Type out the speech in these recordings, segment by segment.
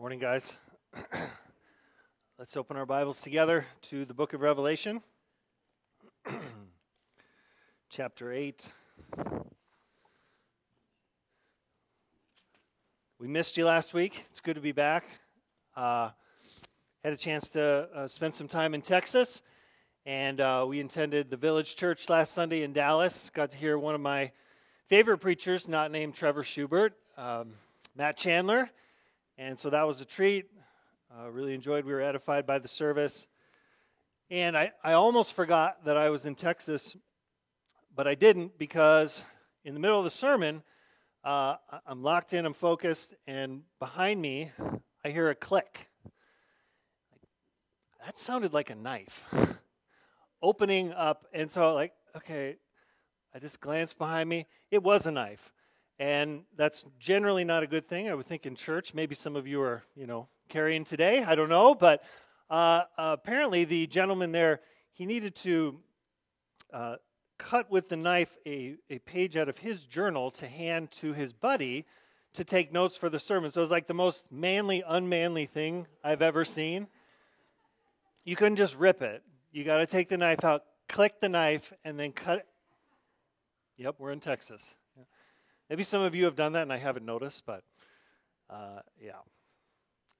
Morning, guys. Let's open our Bibles together to the book of Revelation, chapter 8. We missed you last week. It's good to be back. Uh, had a chance to uh, spend some time in Texas, and uh, we attended the Village Church last Sunday in Dallas. Got to hear one of my favorite preachers, not named Trevor Schubert, um, Matt Chandler. And so that was a treat. Uh, really enjoyed. We were edified by the service. And I, I almost forgot that I was in Texas, but I didn't because in the middle of the sermon, uh, I'm locked in, I'm focused, and behind me, I hear a click. That sounded like a knife opening up. And so, like, okay, I just glanced behind me. It was a knife. And that's generally not a good thing. I would think in church, maybe some of you are, you know, carrying today. I don't know. But uh, apparently, the gentleman there, he needed to uh, cut with the knife a, a page out of his journal to hand to his buddy to take notes for the sermon. So it was like the most manly, unmanly thing I've ever seen. You couldn't just rip it. You got to take the knife out, click the knife, and then cut it. Yep, we're in Texas. Maybe some of you have done that and I haven't noticed, but uh, yeah.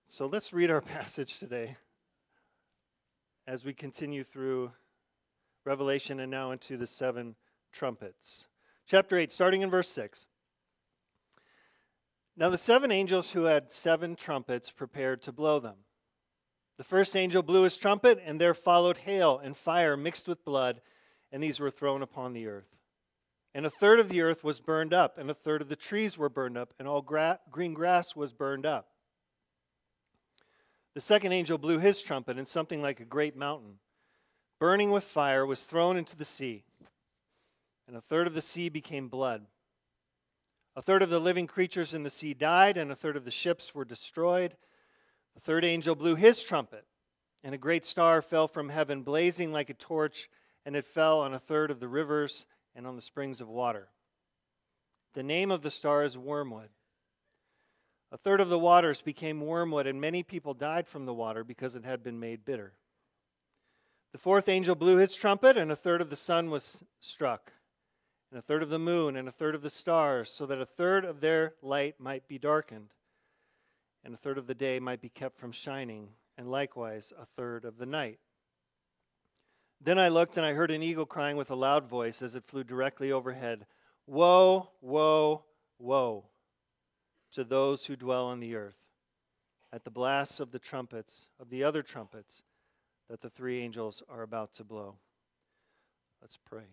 So let's read our passage today as we continue through Revelation and now into the seven trumpets. Chapter 8, starting in verse 6. Now the seven angels who had seven trumpets prepared to blow them. The first angel blew his trumpet, and there followed hail and fire mixed with blood, and these were thrown upon the earth. And a third of the earth was burned up, and a third of the trees were burned up, and all gra- green grass was burned up. The second angel blew his trumpet, and something like a great mountain, burning with fire, was thrown into the sea. And a third of the sea became blood. A third of the living creatures in the sea died, and a third of the ships were destroyed. The third angel blew his trumpet, and a great star fell from heaven, blazing like a torch, and it fell on a third of the rivers and on the springs of water. The name of the star is Wormwood. A third of the waters became wormwood, and many people died from the water because it had been made bitter. The fourth angel blew his trumpet, and a third of the sun was struck, and a third of the moon, and a third of the stars, so that a third of their light might be darkened, and a third of the day might be kept from shining, and likewise a third of the night. Then I looked and I heard an eagle crying with a loud voice as it flew directly overhead Woe, woe, woe to those who dwell on the earth at the blasts of the trumpets, of the other trumpets that the three angels are about to blow. Let's pray.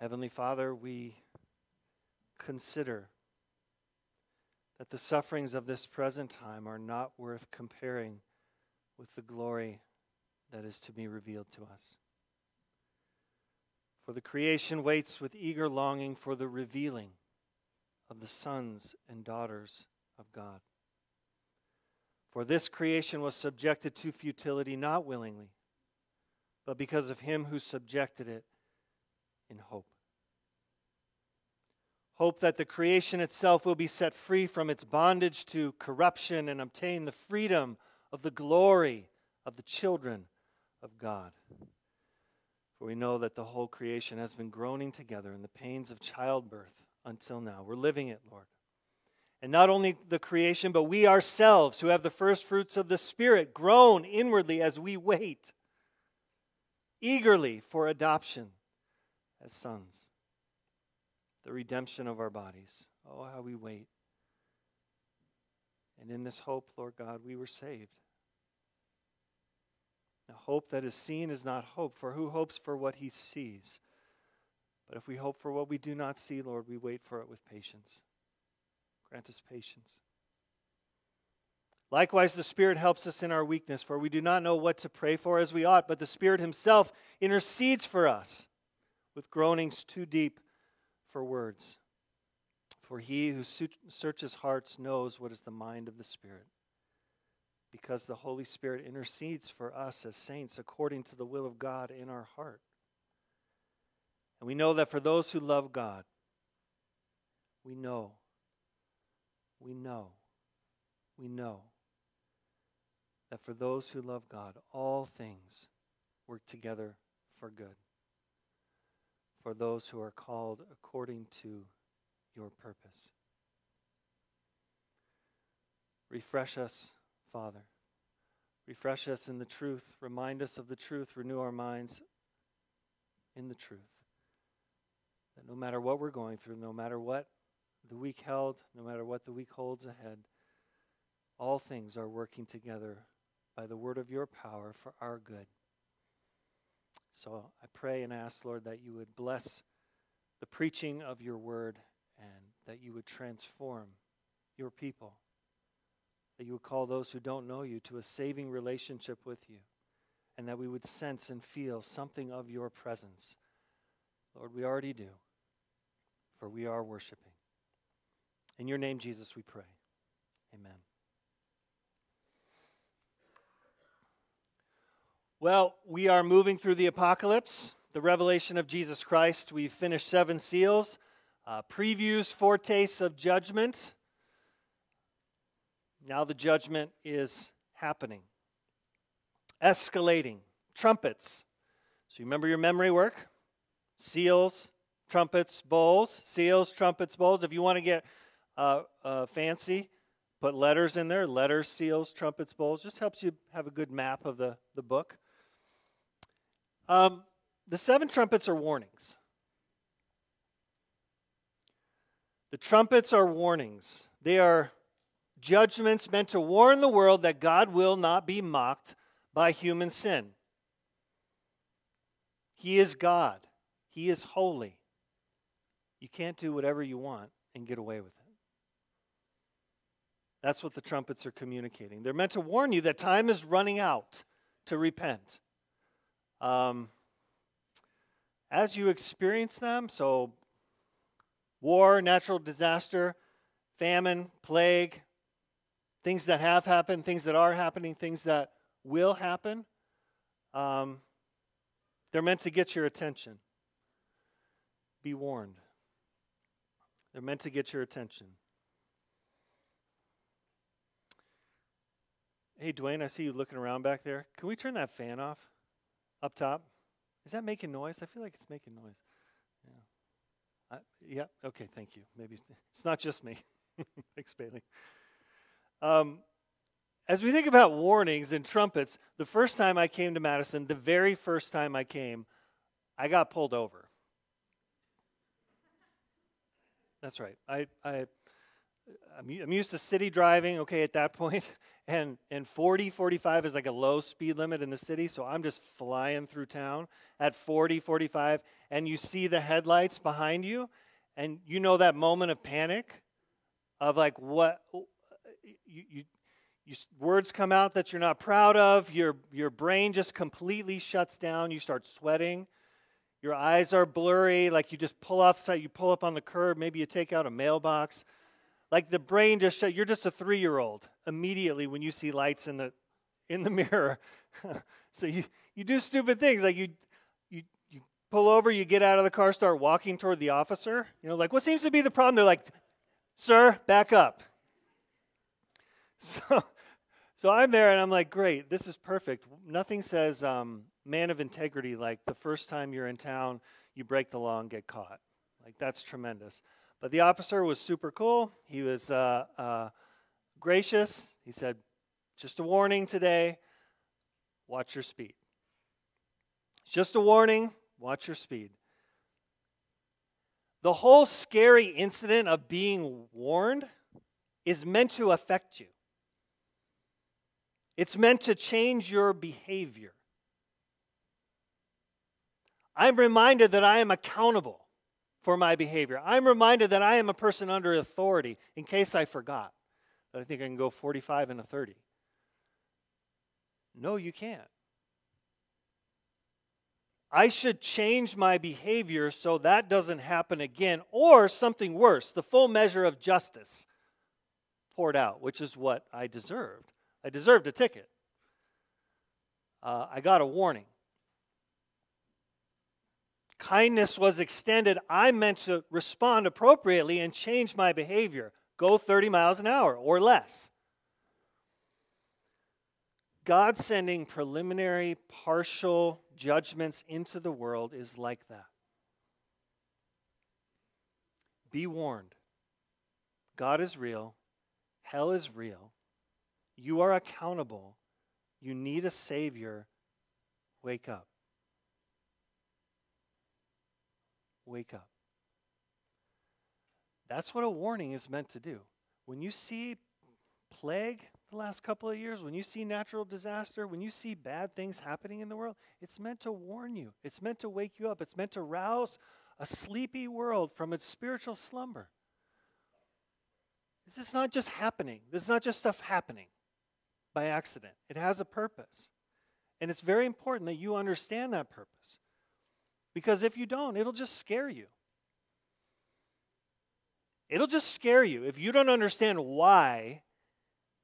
Heavenly Father, we consider that the sufferings of this present time are not worth comparing with the glory that is to be revealed to us. For the creation waits with eager longing for the revealing of the sons and daughters of God. For this creation was subjected to futility not willingly, but because of him who subjected it in hope hope that the creation itself will be set free from its bondage to corruption and obtain the freedom of the glory of the children of God. For we know that the whole creation has been groaning together in the pains of childbirth until now. We're living it, Lord. And not only the creation, but we ourselves, who have the first fruits of the Spirit, groan inwardly as we wait eagerly for adoption as sons the redemption of our bodies. Oh, how we wait. And in this hope, Lord God, we were saved. Now, hope that is seen is not hope, for who hopes for what he sees? But if we hope for what we do not see, Lord, we wait for it with patience. Grant us patience. Likewise, the Spirit helps us in our weakness, for we do not know what to pray for as we ought, but the Spirit Himself intercedes for us with groanings too deep for words. For he who searches hearts knows what is the mind of the Spirit, because the Holy Spirit intercedes for us as saints according to the will of God in our heart. And we know that for those who love God, we know, we know, we know that for those who love God, all things work together for good. For those who are called according to your purpose. Refresh us, Father. Refresh us in the truth. Remind us of the truth. Renew our minds in the truth. That no matter what we're going through, no matter what the week held, no matter what the week holds ahead, all things are working together by the word of your power for our good. So I pray and ask, Lord, that you would bless the preaching of your word and that you would transform your people, that you would call those who don't know you to a saving relationship with you, and that we would sense and feel something of your presence. Lord, we already do, for we are worshiping. In your name, Jesus, we pray. Amen. Well, we are moving through the apocalypse, the revelation of Jesus Christ. We've finished seven seals, uh, previews, foretastes of judgment. Now the judgment is happening, escalating. Trumpets. So you remember your memory work? Seals, trumpets, bowls. Seals, trumpets, bowls. If you want to get uh, uh, fancy, put letters in there letters, seals, trumpets, bowls. Just helps you have a good map of the, the book. Um, the seven trumpets are warnings. The trumpets are warnings. They are judgments meant to warn the world that God will not be mocked by human sin. He is God, He is holy. You can't do whatever you want and get away with it. That's what the trumpets are communicating. They're meant to warn you that time is running out to repent. Um, as you experience them, so war, natural disaster, famine, plague, things that have happened, things that are happening, things that will happen, um, they're meant to get your attention. Be warned. They're meant to get your attention. Hey, Dwayne, I see you looking around back there. Can we turn that fan off? Up top? Is that making noise? I feel like it's making noise. Yeah. I, yeah. Okay. Thank you. Maybe it's not just me. Thanks, Bailey. Um, as we think about warnings and trumpets, the first time I came to Madison, the very first time I came, I got pulled over. That's right. I, I, I'm used to city driving, okay, at that point, and and 40 45 is like a low speed limit in the city so i'm just flying through town at 40 45 and you see the headlights behind you and you know that moment of panic of like what you, you, you words come out that you're not proud of your your brain just completely shuts down you start sweating your eyes are blurry like you just pull off site you pull up on the curb maybe you take out a mailbox like the brain just shut. You're just a three year old immediately when you see lights in the in the mirror. so you you do stupid things like you you you pull over, you get out of the car, start walking toward the officer. You know, like what seems to be the problem? They're like, "Sir, back up." So so I'm there and I'm like, "Great, this is perfect." Nothing says um, man of integrity like the first time you're in town, you break the law and get caught. Like that's tremendous. But the officer was super cool. He was uh, uh, gracious. He said, Just a warning today, watch your speed. Just a warning, watch your speed. The whole scary incident of being warned is meant to affect you. It's meant to change your behavior. I'm reminded that I am accountable for my behavior. I'm reminded that I am a person under authority in case I forgot that I think I can go 45 and a 30. No, you can't. I should change my behavior so that doesn't happen again, or something worse, the full measure of justice poured out, which is what I deserved. I deserved a ticket. Uh, I got a warning. Kindness was extended. I meant to respond appropriately and change my behavior. Go 30 miles an hour or less. God sending preliminary, partial judgments into the world is like that. Be warned God is real, hell is real, you are accountable, you need a Savior. Wake up. Wake up. That's what a warning is meant to do. When you see plague the last couple of years, when you see natural disaster, when you see bad things happening in the world, it's meant to warn you. It's meant to wake you up. It's meant to rouse a sleepy world from its spiritual slumber. This is not just happening. This is not just stuff happening by accident. It has a purpose. And it's very important that you understand that purpose. Because if you don't, it'll just scare you. It'll just scare you if you don't understand why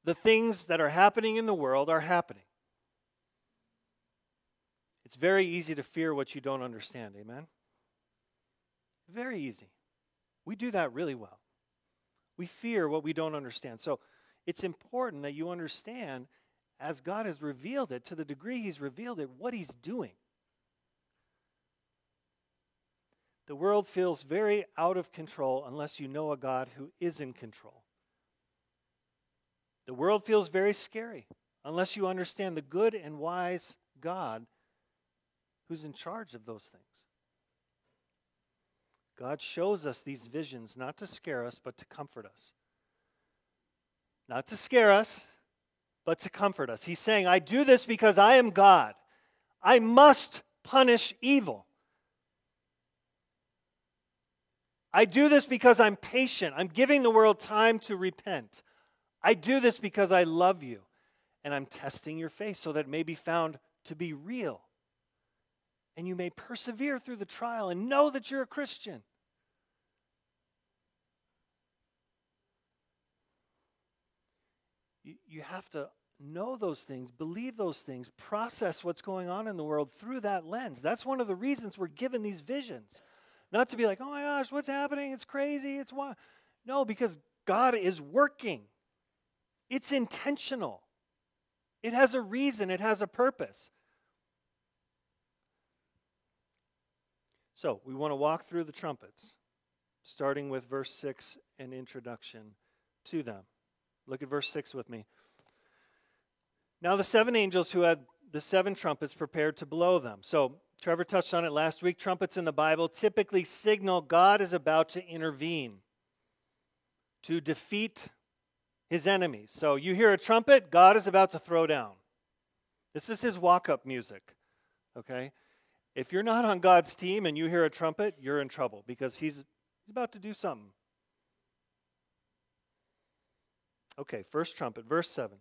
the things that are happening in the world are happening. It's very easy to fear what you don't understand. Amen? Very easy. We do that really well. We fear what we don't understand. So it's important that you understand, as God has revealed it, to the degree He's revealed it, what He's doing. The world feels very out of control unless you know a God who is in control. The world feels very scary unless you understand the good and wise God who's in charge of those things. God shows us these visions not to scare us, but to comfort us. Not to scare us, but to comfort us. He's saying, I do this because I am God. I must punish evil. I do this because I'm patient. I'm giving the world time to repent. I do this because I love you. And I'm testing your faith so that it may be found to be real and you may persevere through the trial and know that you're a Christian. You, have to know those things, believe those things, process what's going on in the world through that lens. That's one of the reasons we're given these visions. Not to be like, oh my gosh, what's happening? It's crazy. It's why. No, because God is working. It's intentional. It has a reason, it has a purpose. So, we want to walk through the trumpets, starting with verse 6 and introduction to them. Look at verse 6 with me. Now, the seven angels who had the seven trumpets prepared to blow them. So, Trevor touched on it last week. Trumpets in the Bible typically signal God is about to intervene, to defeat his enemies. So, you hear a trumpet, God is about to throw down. This is his walk up music, okay? If you're not on God's team and you hear a trumpet, you're in trouble because he's, he's about to do something. Okay, first trumpet, verse 7.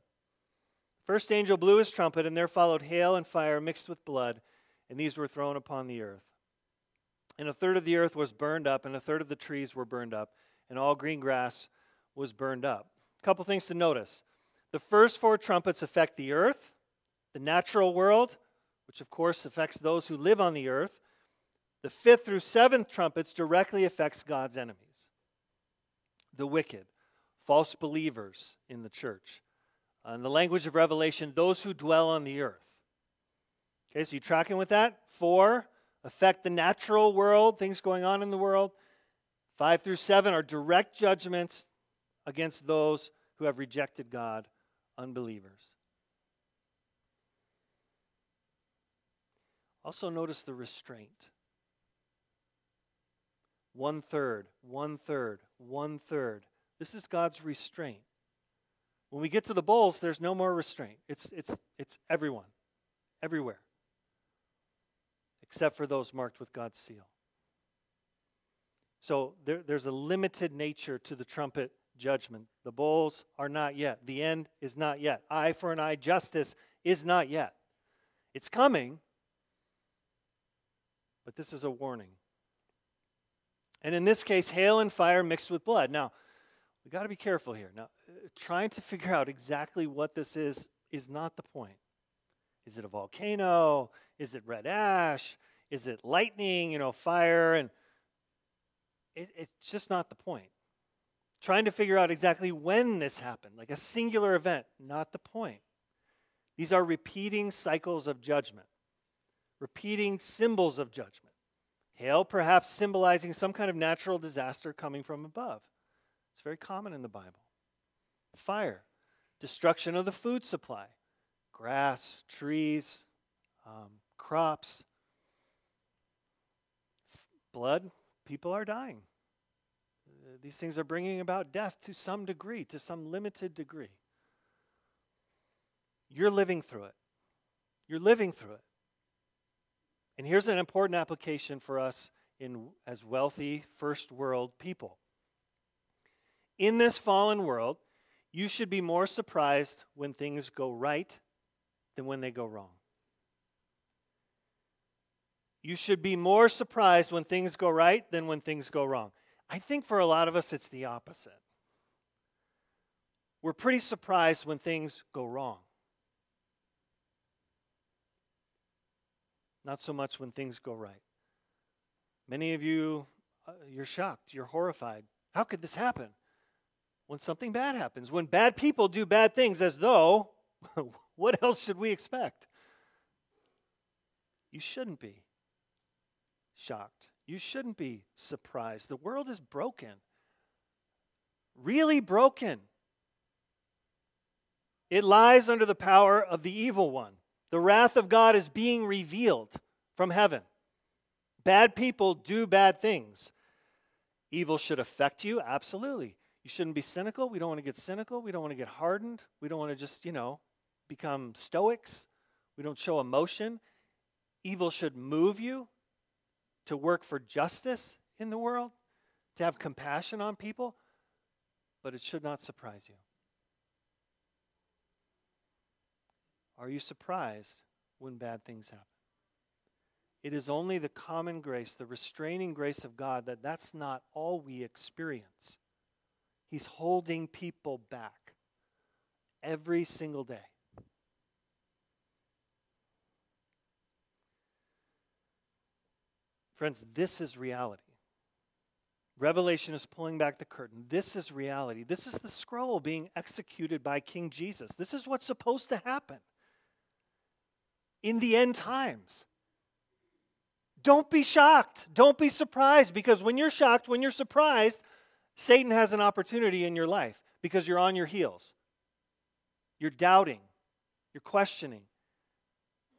First angel blew his trumpet, and there followed hail and fire mixed with blood, and these were thrown upon the earth. And a third of the earth was burned up, and a third of the trees were burned up, and all green grass was burned up. A couple things to notice. The first four trumpets affect the earth, the natural world, which of course affects those who live on the earth. The fifth through seventh trumpets directly affects God's enemies, the wicked, false believers in the church. Uh, in the language of Revelation, those who dwell on the earth. Okay, so you tracking with that? Four affect the natural world, things going on in the world. Five through seven are direct judgments against those who have rejected God, unbelievers. Also, notice the restraint. One third, one third, one third. This is God's restraint. When we get to the bowls, there's no more restraint. It's, it's, it's everyone, everywhere, except for those marked with God's seal. So there, there's a limited nature to the trumpet judgment. The bowls are not yet. The end is not yet. Eye for an eye, justice is not yet. It's coming, but this is a warning. And in this case, hail and fire mixed with blood. Now, We got to be careful here. Now, uh, trying to figure out exactly what this is is not the point. Is it a volcano? Is it red ash? Is it lightning, you know, fire? And it, it's just not the point. Trying to figure out exactly when this happened, like a singular event, not the point. These are repeating cycles of judgment, repeating symbols of judgment. Hail, perhaps symbolizing some kind of natural disaster coming from above. It's very common in the Bible. Fire, destruction of the food supply, grass, trees, um, crops, blood, people are dying. Uh, these things are bringing about death to some degree, to some limited degree. You're living through it. You're living through it. And here's an important application for us in, as wealthy first world people. In this fallen world, you should be more surprised when things go right than when they go wrong. You should be more surprised when things go right than when things go wrong. I think for a lot of us, it's the opposite. We're pretty surprised when things go wrong. Not so much when things go right. Many of you, uh, you're shocked, you're horrified. How could this happen? When something bad happens, when bad people do bad things, as though, what else should we expect? You shouldn't be shocked. You shouldn't be surprised. The world is broken, really broken. It lies under the power of the evil one. The wrath of God is being revealed from heaven. Bad people do bad things. Evil should affect you, absolutely. You shouldn't be cynical. We don't want to get cynical. We don't want to get hardened. We don't want to just, you know, become stoics. We don't show emotion. Evil should move you to work for justice in the world, to have compassion on people, but it should not surprise you. Are you surprised when bad things happen? It is only the common grace, the restraining grace of God, that that's not all we experience. He's holding people back every single day. Friends, this is reality. Revelation is pulling back the curtain. This is reality. This is the scroll being executed by King Jesus. This is what's supposed to happen in the end times. Don't be shocked. Don't be surprised because when you're shocked, when you're surprised, Satan has an opportunity in your life because you're on your heels. You're doubting, you're questioning,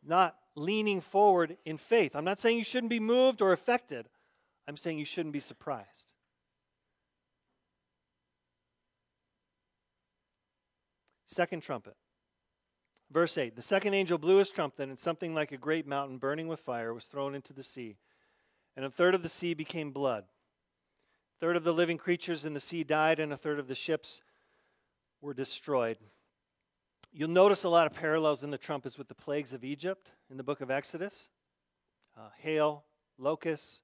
not leaning forward in faith. I'm not saying you shouldn't be moved or affected, I'm saying you shouldn't be surprised. Second trumpet. Verse 8 The second angel blew his trumpet, and something like a great mountain burning with fire was thrown into the sea. And a third of the sea became blood. A third of the living creatures in the sea died, and a third of the ships were destroyed. You'll notice a lot of parallels in the trumpets with the plagues of Egypt in the book of Exodus uh, hail, locusts,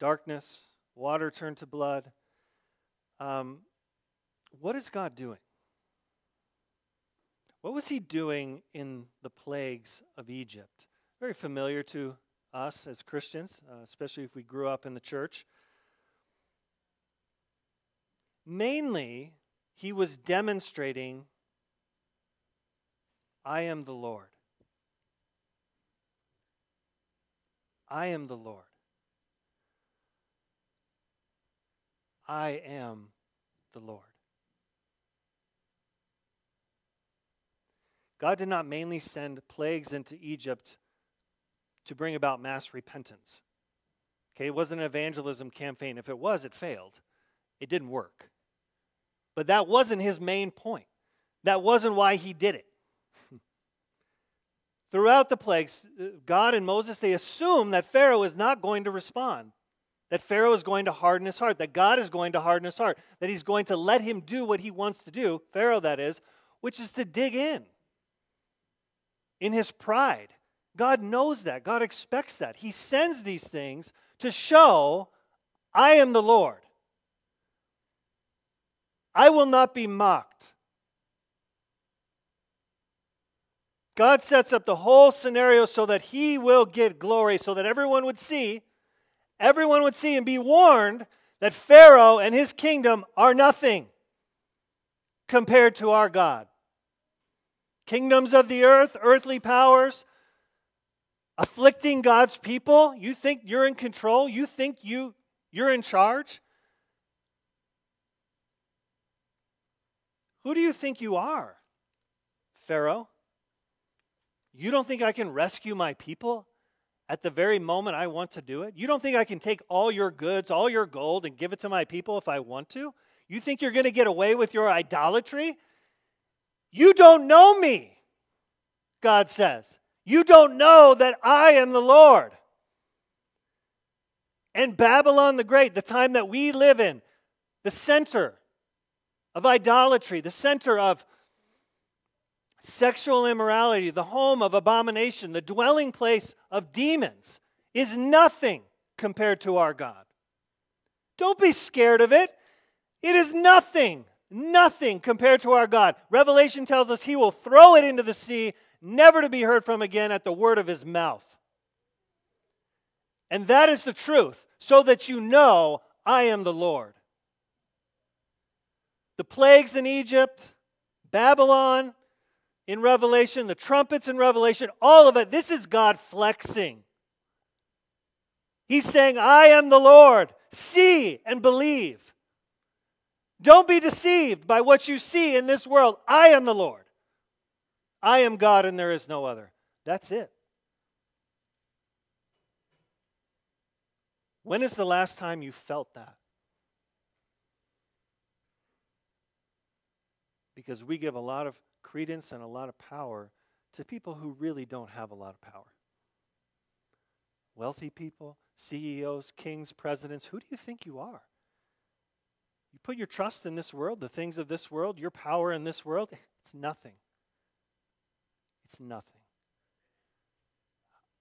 darkness, water turned to blood. Um, what is God doing? What was he doing in the plagues of Egypt? Very familiar to us as Christians, uh, especially if we grew up in the church. Mainly, he was demonstrating, I am the Lord. I am the Lord. I am the Lord. God did not mainly send plagues into Egypt to bring about mass repentance. Okay, it wasn't an evangelism campaign. If it was, it failed. It didn't work. But that wasn't his main point. That wasn't why he did it. Throughout the plagues, uh, God and Moses, they assume that Pharaoh is not going to respond, that Pharaoh is going to harden his heart, that God is going to harden his heart, that he's going to let him do what he wants to do, Pharaoh that is, which is to dig in in his pride. God knows that. God expects that. He sends these things to show I am the Lord. I will not be mocked. God sets up the whole scenario so that he will get glory, so that everyone would see, everyone would see and be warned that Pharaoh and his kingdom are nothing compared to our God. Kingdoms of the earth, earthly powers, afflicting God's people. You think you're in control? You think you, you're in charge? Who do you think you are, Pharaoh? You don't think I can rescue my people at the very moment I want to do it? You don't think I can take all your goods, all your gold, and give it to my people if I want to? You think you're going to get away with your idolatry? You don't know me, God says. You don't know that I am the Lord. And Babylon the Great, the time that we live in, the center of idolatry, the center of sexual immorality, the home of abomination, the dwelling place of demons, is nothing compared to our God. Don't be scared of it. It is nothing, nothing compared to our God. Revelation tells us he will throw it into the sea, never to be heard from again at the word of his mouth. And that is the truth, so that you know I am the Lord. The plagues in Egypt, Babylon, in Revelation, the trumpets in Revelation, all of it, this is God flexing. He's saying, I am the Lord. See and believe. Don't be deceived by what you see in this world. I am the Lord. I am God and there is no other. That's it. When is the last time you felt that? Because we give a lot of credence and a lot of power to people who really don't have a lot of power. Wealthy people, CEOs, kings, presidents, who do you think you are? You put your trust in this world, the things of this world, your power in this world, it's nothing. It's nothing.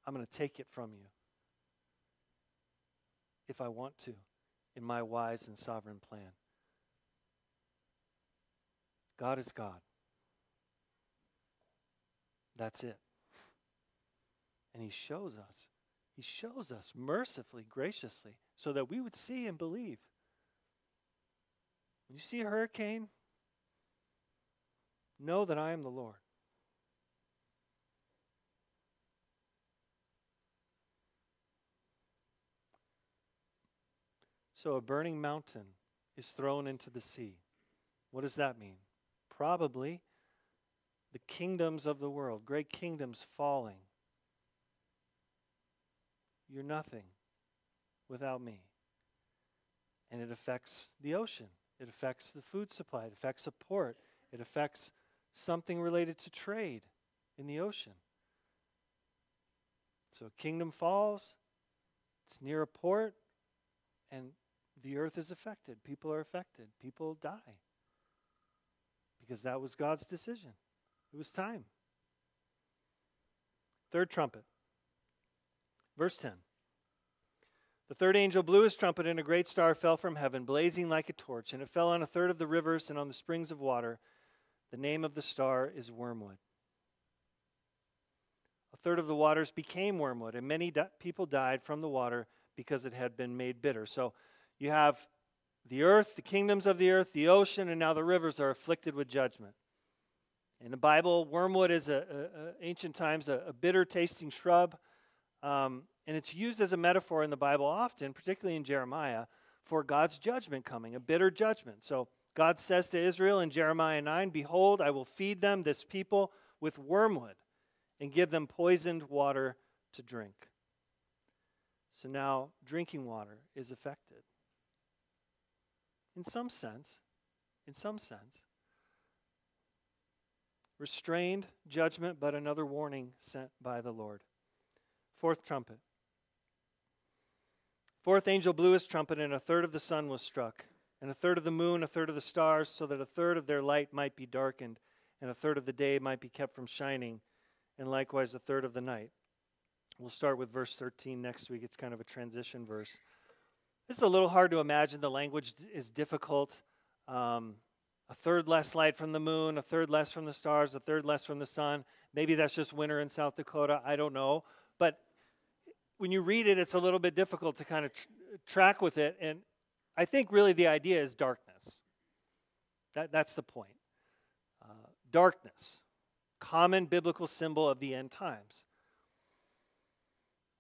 I'm going to take it from you if I want to in my wise and sovereign plan. God is God. That's it. And he shows us. He shows us mercifully, graciously, so that we would see and believe. When you see a hurricane, know that I am the Lord. So a burning mountain is thrown into the sea. What does that mean? Probably the kingdoms of the world, great kingdoms falling. You're nothing without me. And it affects the ocean, it affects the food supply, it affects a port, it affects something related to trade in the ocean. So a kingdom falls, it's near a port, and the earth is affected. People are affected. People die. Because that was God's decision. It was time. Third trumpet. Verse 10. The third angel blew his trumpet, and a great star fell from heaven, blazing like a torch, and it fell on a third of the rivers and on the springs of water. The name of the star is wormwood. A third of the waters became wormwood, and many di- people died from the water because it had been made bitter. So you have the earth, the kingdoms of the earth, the ocean, and now the rivers are afflicted with judgment. In the Bible, wormwood is a, a, a ancient times a, a, bitter tasting shrub, um, and it's used as a metaphor in the Bible often, particularly in Jeremiah, for God's judgment coming, a bitter judgment. So God says to Israel in Jeremiah 9, Behold, I will feed them, this people, with wormwood, and give them poisoned water to drink. So now drinking water is affected. In some sense, in some sense, restrained judgment, but another warning sent by the Lord. Fourth trumpet. Fourth angel blew his trumpet, and a third of the sun was struck, and a third of the moon, a third of the stars, so that a third of their light might be darkened, and a third of the day might be kept from shining, and likewise a third of the night. We'll start with verse 13 next week. It's kind of a transition verse. This is a little hard to imagine. The language is difficult. Um, a third less light from the moon, a third less from the stars, a third less from the sun. Maybe that's just winter in South Dakota. I don't know. But when you read it, it's a little bit difficult to kind of tr- track with it. And I think really the idea is darkness. That, that's the point. Uh, darkness, common biblical symbol of the end times.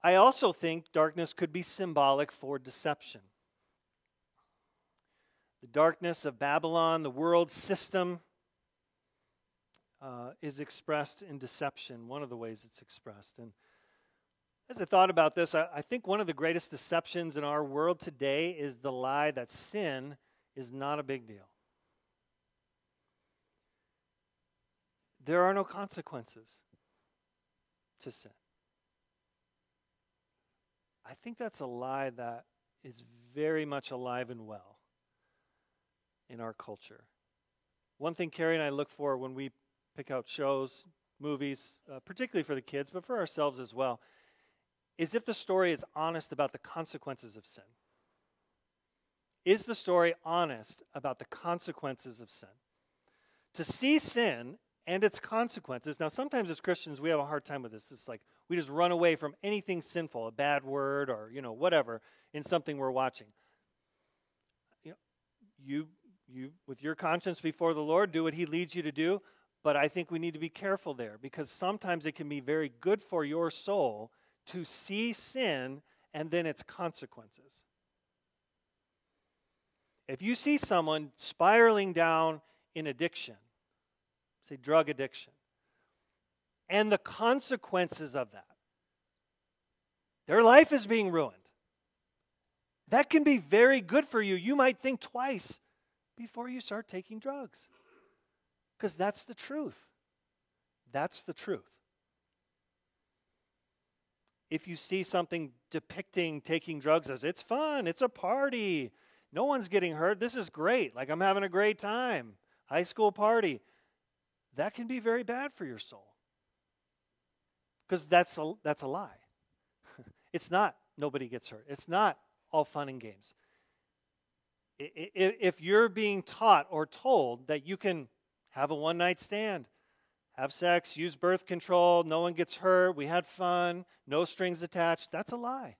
I also think darkness could be symbolic for deception. The darkness of Babylon, the world system, uh, is expressed in deception, one of the ways it's expressed. And as I thought about this, I, I think one of the greatest deceptions in our world today is the lie that sin is not a big deal. There are no consequences to sin. I think that's a lie that is very much alive and well in our culture. One thing Carrie and I look for when we pick out shows, movies, uh, particularly for the kids, but for ourselves as well, is if the story is honest about the consequences of sin. Is the story honest about the consequences of sin? To see sin and its consequences. Now, sometimes as Christians, we have a hard time with this. It's like we just run away from anything sinful, a bad word or, you know, whatever, in something we're watching. You, know, you, you, with your conscience before the Lord, do what He leads you to do. But I think we need to be careful there because sometimes it can be very good for your soul to see sin and then its consequences. If you see someone spiraling down in addiction, say drug addiction, and the consequences of that, their life is being ruined. That can be very good for you. You might think twice before you start taking drugs. Because that's the truth. That's the truth. If you see something depicting taking drugs as it's fun, it's a party, no one's getting hurt, this is great, like I'm having a great time, high school party, that can be very bad for your soul. Because that's a, that's a lie. it's not nobody gets hurt, it's not all fun and games. If you're being taught or told that you can have a one night stand, have sex, use birth control, no one gets hurt, we had fun, no strings attached. That's a lie.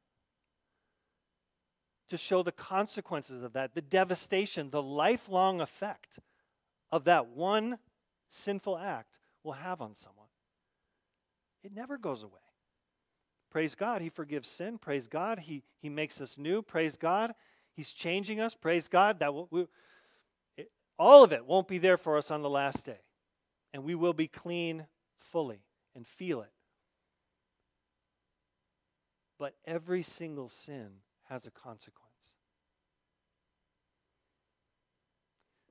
To show the consequences of that, the devastation, the lifelong effect of that one sinful act will have on someone. It never goes away. Praise God, He forgives sin. Praise God, He, he makes us new. Praise God, He's changing us. Praise God, that we, all of it won't be there for us on the last day. And we will be clean fully and feel it. But every single sin has a consequence.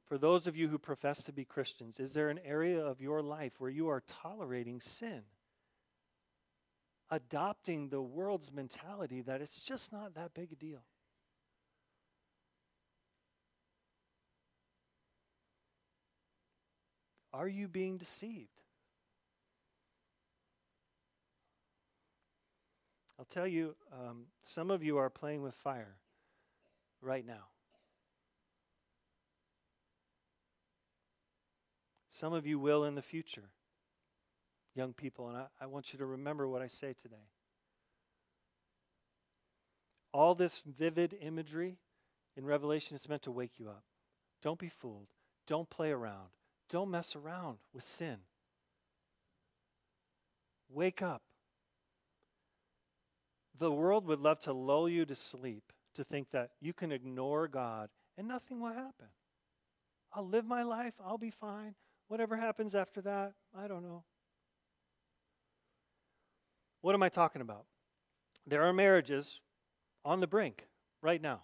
For those of you who profess to be Christians, is there an area of your life where you are tolerating sin? Adopting the world's mentality that it's just not that big a deal. Are you being deceived? I'll tell you, um, some of you are playing with fire right now. Some of you will in the future, young people, and I, I want you to remember what I say today. All this vivid imagery in Revelation is meant to wake you up. Don't be fooled. Don't play around. Don't mess around with sin. Wake up. The world would love to lull you to sleep, to think that you can ignore God and nothing will happen. I'll live my life, I'll be fine. Whatever happens after that, I don't know. What am I talking about? There are marriages on the brink right now.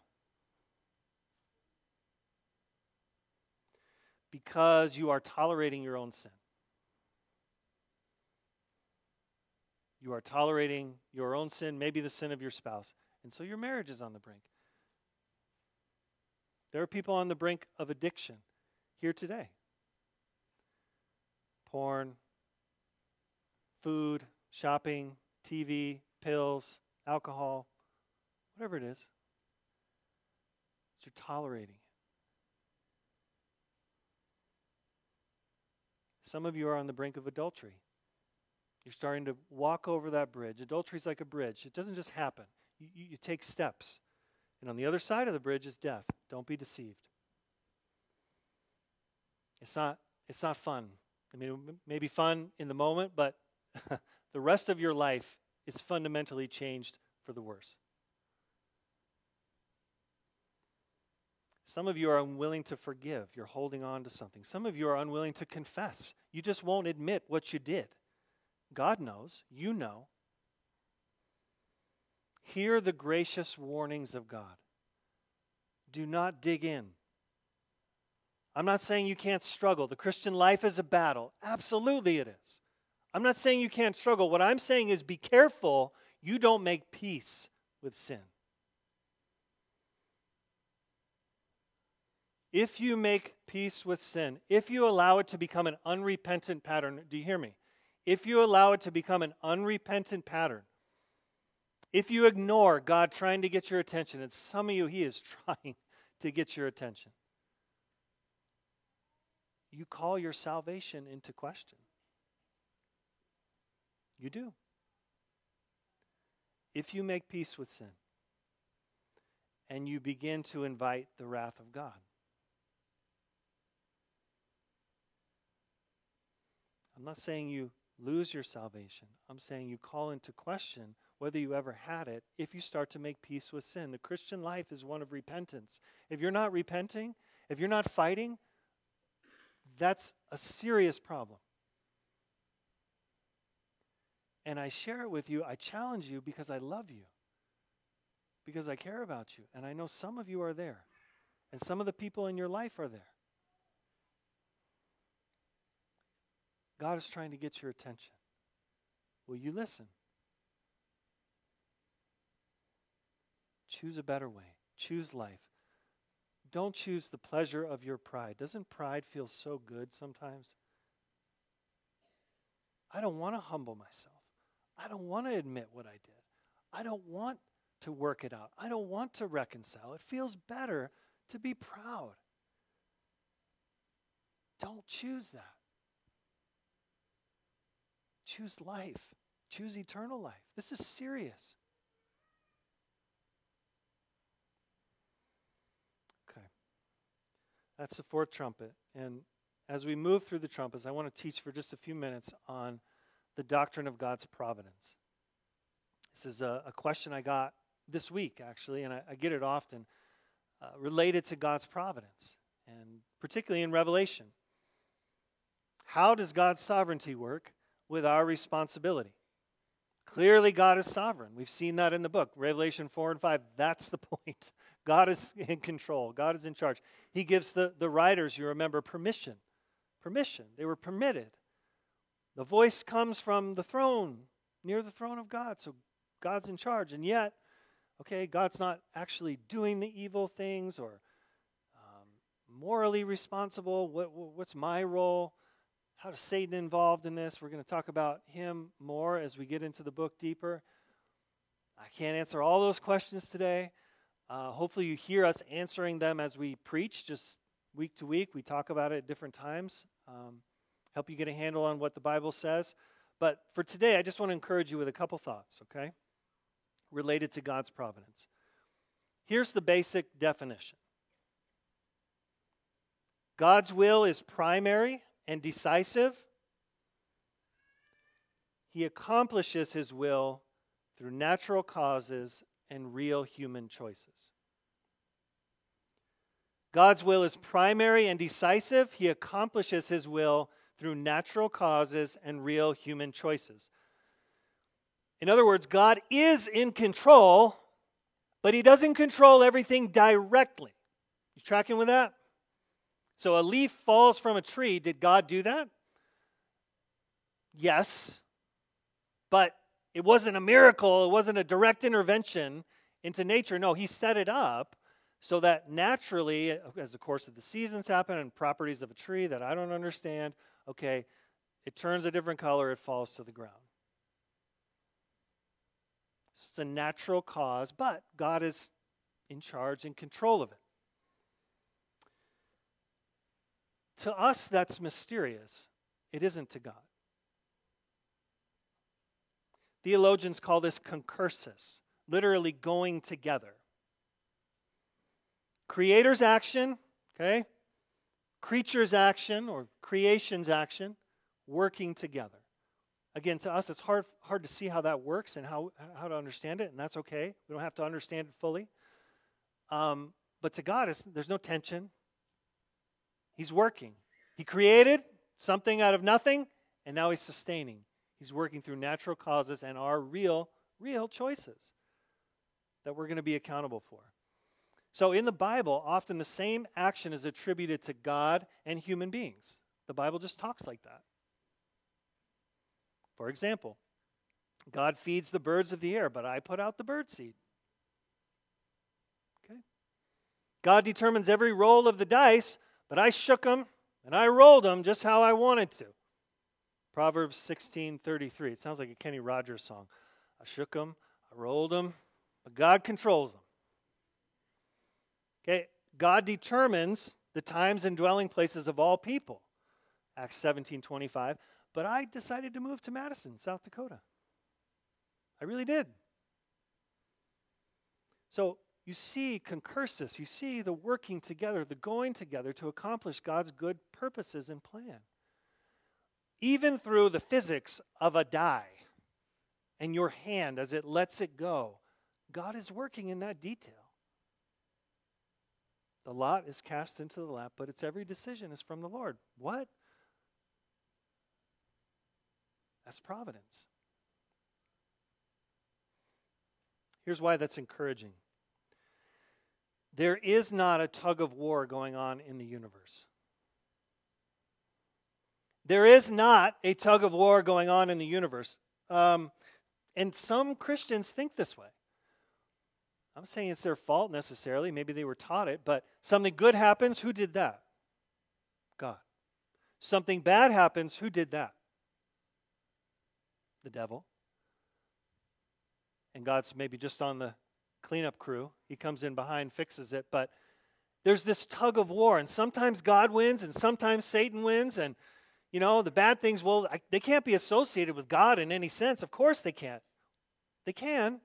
Because you are tolerating your own sin. You are tolerating your own sin, maybe the sin of your spouse. And so your marriage is on the brink. There are people on the brink of addiction here today porn, food, shopping, TV, pills, alcohol, whatever it is. You're tolerating Some of you are on the brink of adultery. You're starting to walk over that bridge. Adultery is like a bridge, it doesn't just happen, you, you, take steps. And on the other side of the bridge is death. Don't be deceived. It's not, it's not fun. I mean, it may be fun in the moment, but the rest of your life is fundamentally changed for the worse. Some of you are unwilling to forgive. You're holding on to something. Some of you are unwilling to confess. You just won't admit what you did. God knows. You know. Hear the gracious warnings of God. Do not dig in. I'm not saying you can't struggle. The Christian life is a battle. Absolutely, it is. I'm not saying you can't struggle. What I'm saying is be careful you don't make peace with sin. If you make peace with sin, if you allow it to become an unrepentant pattern, do you hear me? If you allow it to become an unrepentant pattern, if you ignore God trying to get your attention, and some of you, He is trying to get your attention, you call your salvation into question. You do. If you make peace with sin and you begin to invite the wrath of God. I'm not saying you lose your salvation. I'm saying you call into question whether you ever had it if you start to make peace with sin. The Christian life is one of repentance. If you're not repenting, if you're not fighting, that's a serious problem. And I share it with you, I challenge you because I love you, because I care about you. And I know some of you are there, and some of the people in your life are there. God is trying to get your attention. Will you listen? Choose a better way. Choose life. Don't choose the pleasure of your pride. Doesn't pride feel so good sometimes? I don't want to humble myself. I don't want to admit what I did. I don't want to work it out. I don't want to reconcile. It feels better to be proud. Don't choose that. Choose life. Choose eternal life. This is serious. Okay. That's the fourth trumpet. And as we move through the trumpets, I want to teach for just a few minutes on the doctrine of God's providence. This is a, a question I got this week, actually, and I, I get it often uh, related to God's providence, and particularly in Revelation. How does God's sovereignty work with our responsibility? Clearly, God is sovereign. We've seen that in the book, Revelation 4 and 5. That's the point. God is in control, God is in charge. He gives the, the writers, you remember, permission. Permission. They were permitted. The voice comes from the throne, near the throne of God. So God's in charge. And yet, okay, God's not actually doing the evil things or um, morally responsible. What, what's my role? How does Satan involved in this? We're going to talk about him more as we get into the book deeper. I can't answer all those questions today. Uh, hopefully, you hear us answering them as we preach, just week to week. We talk about it at different times, um, help you get a handle on what the Bible says. But for today, I just want to encourage you with a couple thoughts, okay? Related to God's providence. Here's the basic definition God's will is primary and decisive. He accomplishes his will through natural causes and real human choices. God's will is primary and decisive. He accomplishes his will through natural causes and real human choices. In other words, God is in control, but he doesn't control everything directly. You tracking with that? So a leaf falls from a tree. Did God do that? Yes. But it wasn't a miracle, it wasn't a direct intervention into nature. No, he set it up so that naturally, as the course of the seasons happen and properties of a tree that I don't understand, okay, it turns a different color, it falls to the ground. So it's a natural cause, but God is in charge and control of it. To us, that's mysterious. it isn't to God. Theologians call this concursus, literally going together. Creator's action, okay? Creature's action or creation's action working together. Again, to us, it's hard, hard to see how that works and how, how to understand it, and that's okay. We don't have to understand it fully. Um, but to God, there's no tension. He's working. He created something out of nothing, and now He's sustaining. He's working through natural causes and our real, real choices that we're going to be accountable for. So in the Bible, often the same action is attributed to God and human beings. The Bible just talks like that. For example, God feeds the birds of the air, but I put out the bird seed. Okay? God determines every roll of the dice, but I shook them and I rolled them just how I wanted to. Proverbs 16:33. It sounds like a Kenny Rogers song. I shook them, I rolled them, but God controls them. Okay, God determines the times and dwelling places of all people. Acts 17:25. But I decided to move to Madison, South Dakota. I really did. So you see concursus, you see the working together, the going together to accomplish God's good purposes and plan. Even through the physics of a die and your hand as it lets it go, God is working in that detail. The lot is cast into the lap, but its every decision is from the Lord. What? That's providence. Here's why that's encouraging there is not a tug of war going on in the universe. There is not a tug of war going on in the universe. Um, and some Christians think this way. I'm saying it's their fault necessarily. Maybe they were taught it, but something good happens. Who did that? God. Something bad happens. Who did that? The devil. And God's maybe just on the cleanup crew. He comes in behind, fixes it. But there's this tug of war, and sometimes God wins, and sometimes Satan wins. And, you know, the bad things, well, I, they can't be associated with God in any sense. Of course they can't. They can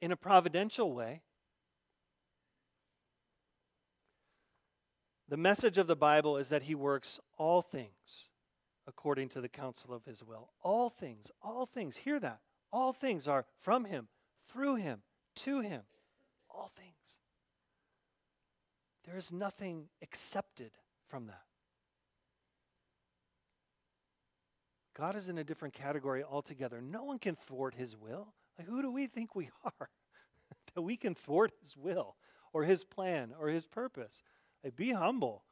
in a providential way. The message of the Bible is that He works all things according to the counsel of His will. All things, all things, hear that. All things are from Him, through Him, to Him. All things. There is nothing accepted from that. God is in a different category altogether. No one can thwart His will. Like, who do we think we are that we can thwart His will or His plan or His purpose? Like, be humble.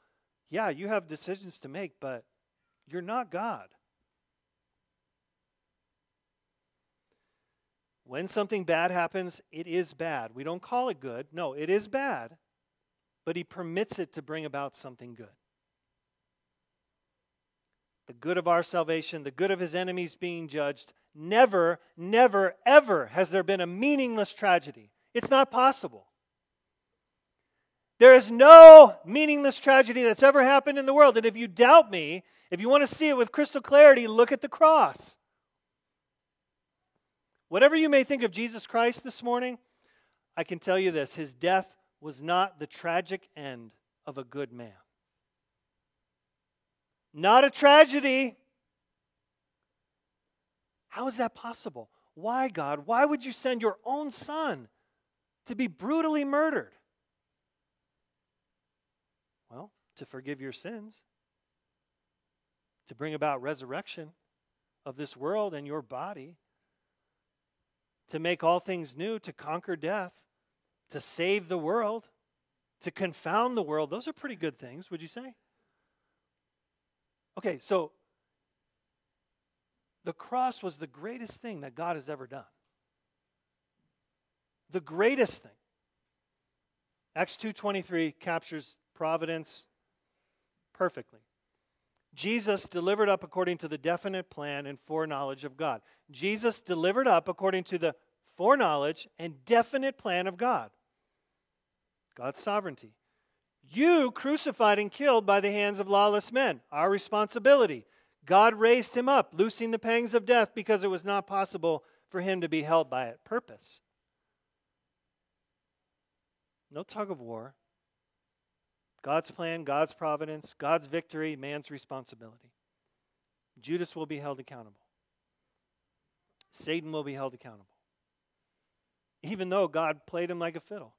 Yeah, you have decisions to make, but you're not God. When something bad happens, it is bad. We don't call it good. No, it is bad, but He permits it to bring about something good. The good of our salvation, the good of His enemies being judged, Never, never, ever has there been a meaningless tragedy. It's not possible. There is no meaningless tragedy that's ever happened in the world. And if you doubt me, if you want to see it with crystal clarity, look at the cross. Whatever you may think of Jesus Christ this morning, I can tell you this his death was not the tragic end of a good man. Not a tragedy. How is that possible? Why, God? Why would you send your own son to be brutally murdered? Well, to forgive your sins, to bring about resurrection of this world and your body, to make all things new, to conquer death, to save the world, to confound the world. Those are pretty good things, would you say? Okay, so the cross was the greatest thing that God has ever done. The greatest thing. Acts 2:23 captures providence perfectly. Jesus delivered up according to the definite plan and foreknowledge of God. Jesus delivered up according to the foreknowledge and definite plan of God. God's sovereignty. You crucified and killed by the hands of lawless men. Our responsibility. God raised him up, loosing the pangs of death because it was not possible for him to be held by it. Purpose. No tug of war. God's plan, God's providence, God's victory, man's responsibility. Judas will be held accountable. Satan will be held accountable. Even though God played him like a fiddle.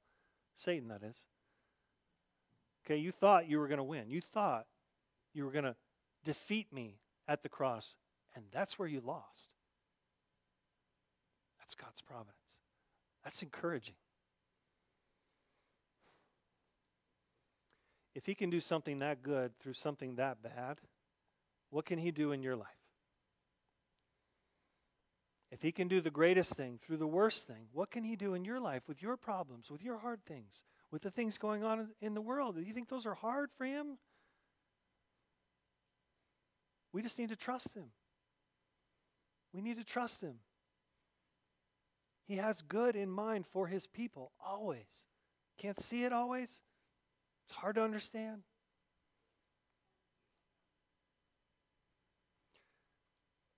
Satan, that is. Okay, you thought you were going to win. You thought you were going to defeat me at the cross, and that's where you lost. That's God's providence. That's encouraging. If He can do something that good through something that bad, what can He do in your life? If He can do the greatest thing through the worst thing, what can He do in your life with your problems, with your hard things, with the things going on in the world? Do you think those are hard for Him? We just need to trust Him. We need to trust Him. He has good in mind for His people, always. Can't see it always? It's hard to understand.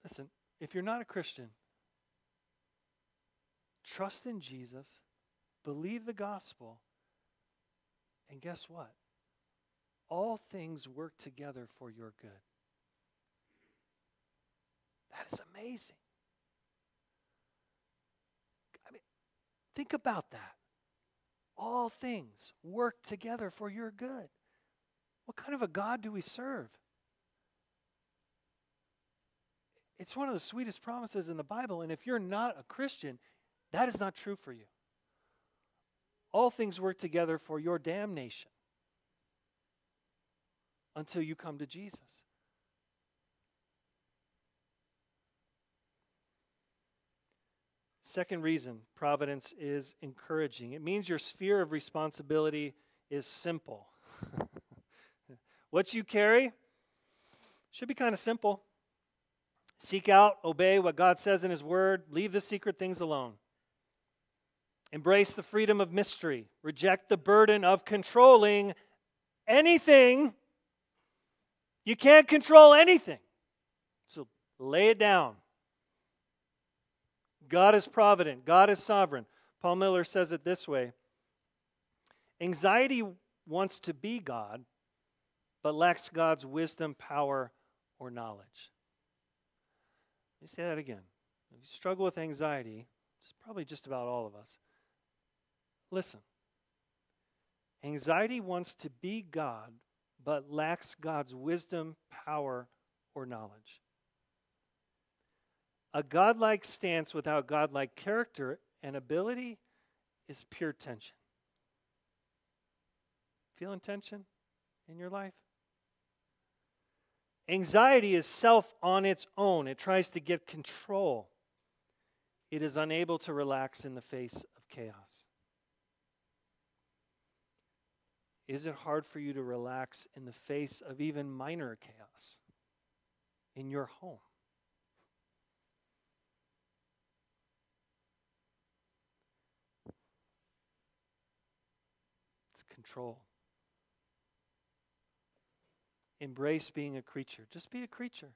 Listen, if you're not a Christian, trust in Jesus, believe the gospel, and guess what? All things work together for your good. That is amazing. I mean, think about that. All things work together for your good. What kind of a God do we serve? It's one of the sweetest promises in the Bible, and if you're not a Christian, that is not true for you. All things work together for your damnation until you come to Jesus. Second reason providence is encouraging it means your sphere of responsibility is simple. what you carry should be kind of simple. Seek out, obey what God says in His Word, leave the secret things alone. Embrace the freedom of mystery, reject the burden of controlling anything. You can't control anything. So lay it down. God is provident, God is sovereign. Paul Miller says it this way Anxiety wants to be God, but lacks God's wisdom, power, or knowledge. Let me say that again. If you struggle with anxiety, it's probably just about all of us. Listen. Anxiety wants to be God, but lacks God's wisdom, power, or knowledge. A godlike stance without godlike character and ability is pure tension. Feeling tension in your life? Anxiety is self on its own. It tries to get control. It is unable to relax in the face of chaos. Is it hard for you to relax in the face of even minor chaos in your home? Control. Embrace being a creature. Just be a creature.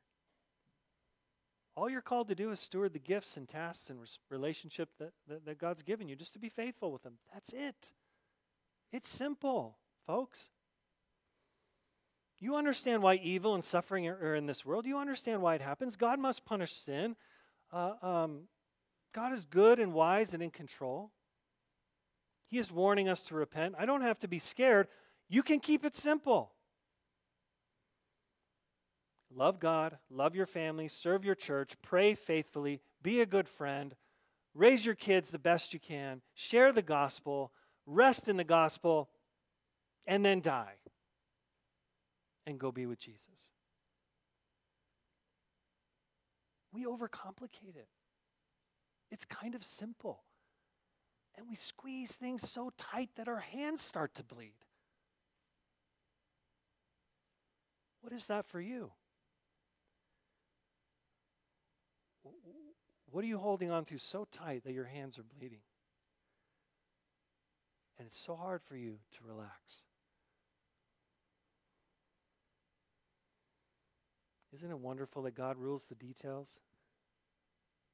All you're called to do is steward the gifts and tasks and relationship that, that, that God's given you, just to be faithful with them. That's it. It's simple, folks. You understand why evil and suffering are in this world. You understand why it happens. God must punish sin. Uh, um, God is good and wise and in control. He is warning us to repent. I don't have to be scared. You can keep it simple. Love God, love your family, serve your church, pray faithfully, be a good friend, raise your kids the best you can, share the gospel, rest in the gospel, and then die and go be with Jesus. We overcomplicate it. It's kind of simple and we squeeze things so tight that our hands start to bleed. What is that for you? What are you holding on to so tight that your hands are bleeding? And it's so hard for you to relax. Isn't it wonderful that God rules the details?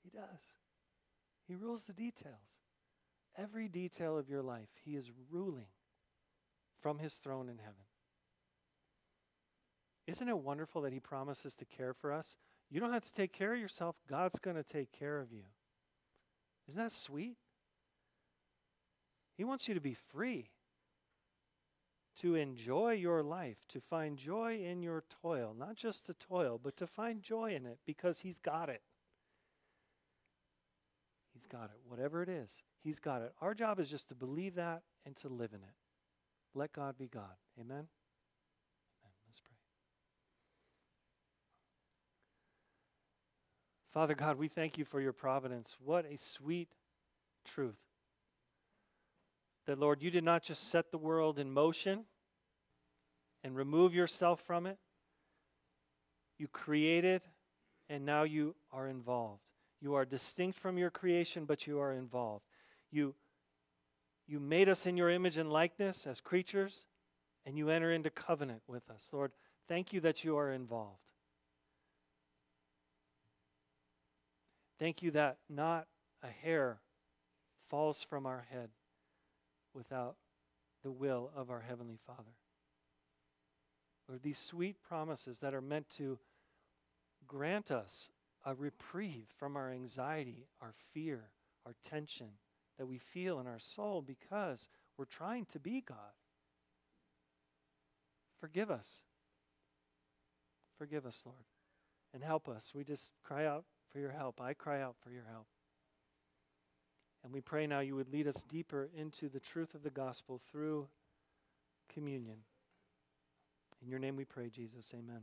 He does. He rules the details. Every detail of your life, He is ruling from His throne in heaven. Isn't it wonderful that He promises to care for us? You don't have to take care of yourself, God's going to take care of you. Isn't that sweet? He wants you to be free, to enjoy your life, to find joy in your toil. Not just to toil, but to find joy in it because He's got it. He's got it. Whatever it is, He's got it. Our job is just to believe that and to live in it. Let God be God. Amen? Let's pray. Father God, we thank you for your providence. What a sweet truth. That, Lord, you did not just set the world in motion and remove yourself from it, you created, and now you are involved. You are distinct from your creation, but you are involved. You, you made us in your image and likeness as creatures, and you enter into covenant with us. Lord, thank you that you are involved. Thank you that not a hair falls from our head without the will of our Heavenly Father. Lord, these sweet promises that are meant to grant us a reprieve from our anxiety, our fear, our tension that we feel in our soul because we're trying to be God. Forgive us. Forgive us, Lord. And help us. We just cry out for your help. I cry out for your help. And we pray now you would lead us deeper into the truth of the gospel through communion. In your name we pray, Jesus. Amen.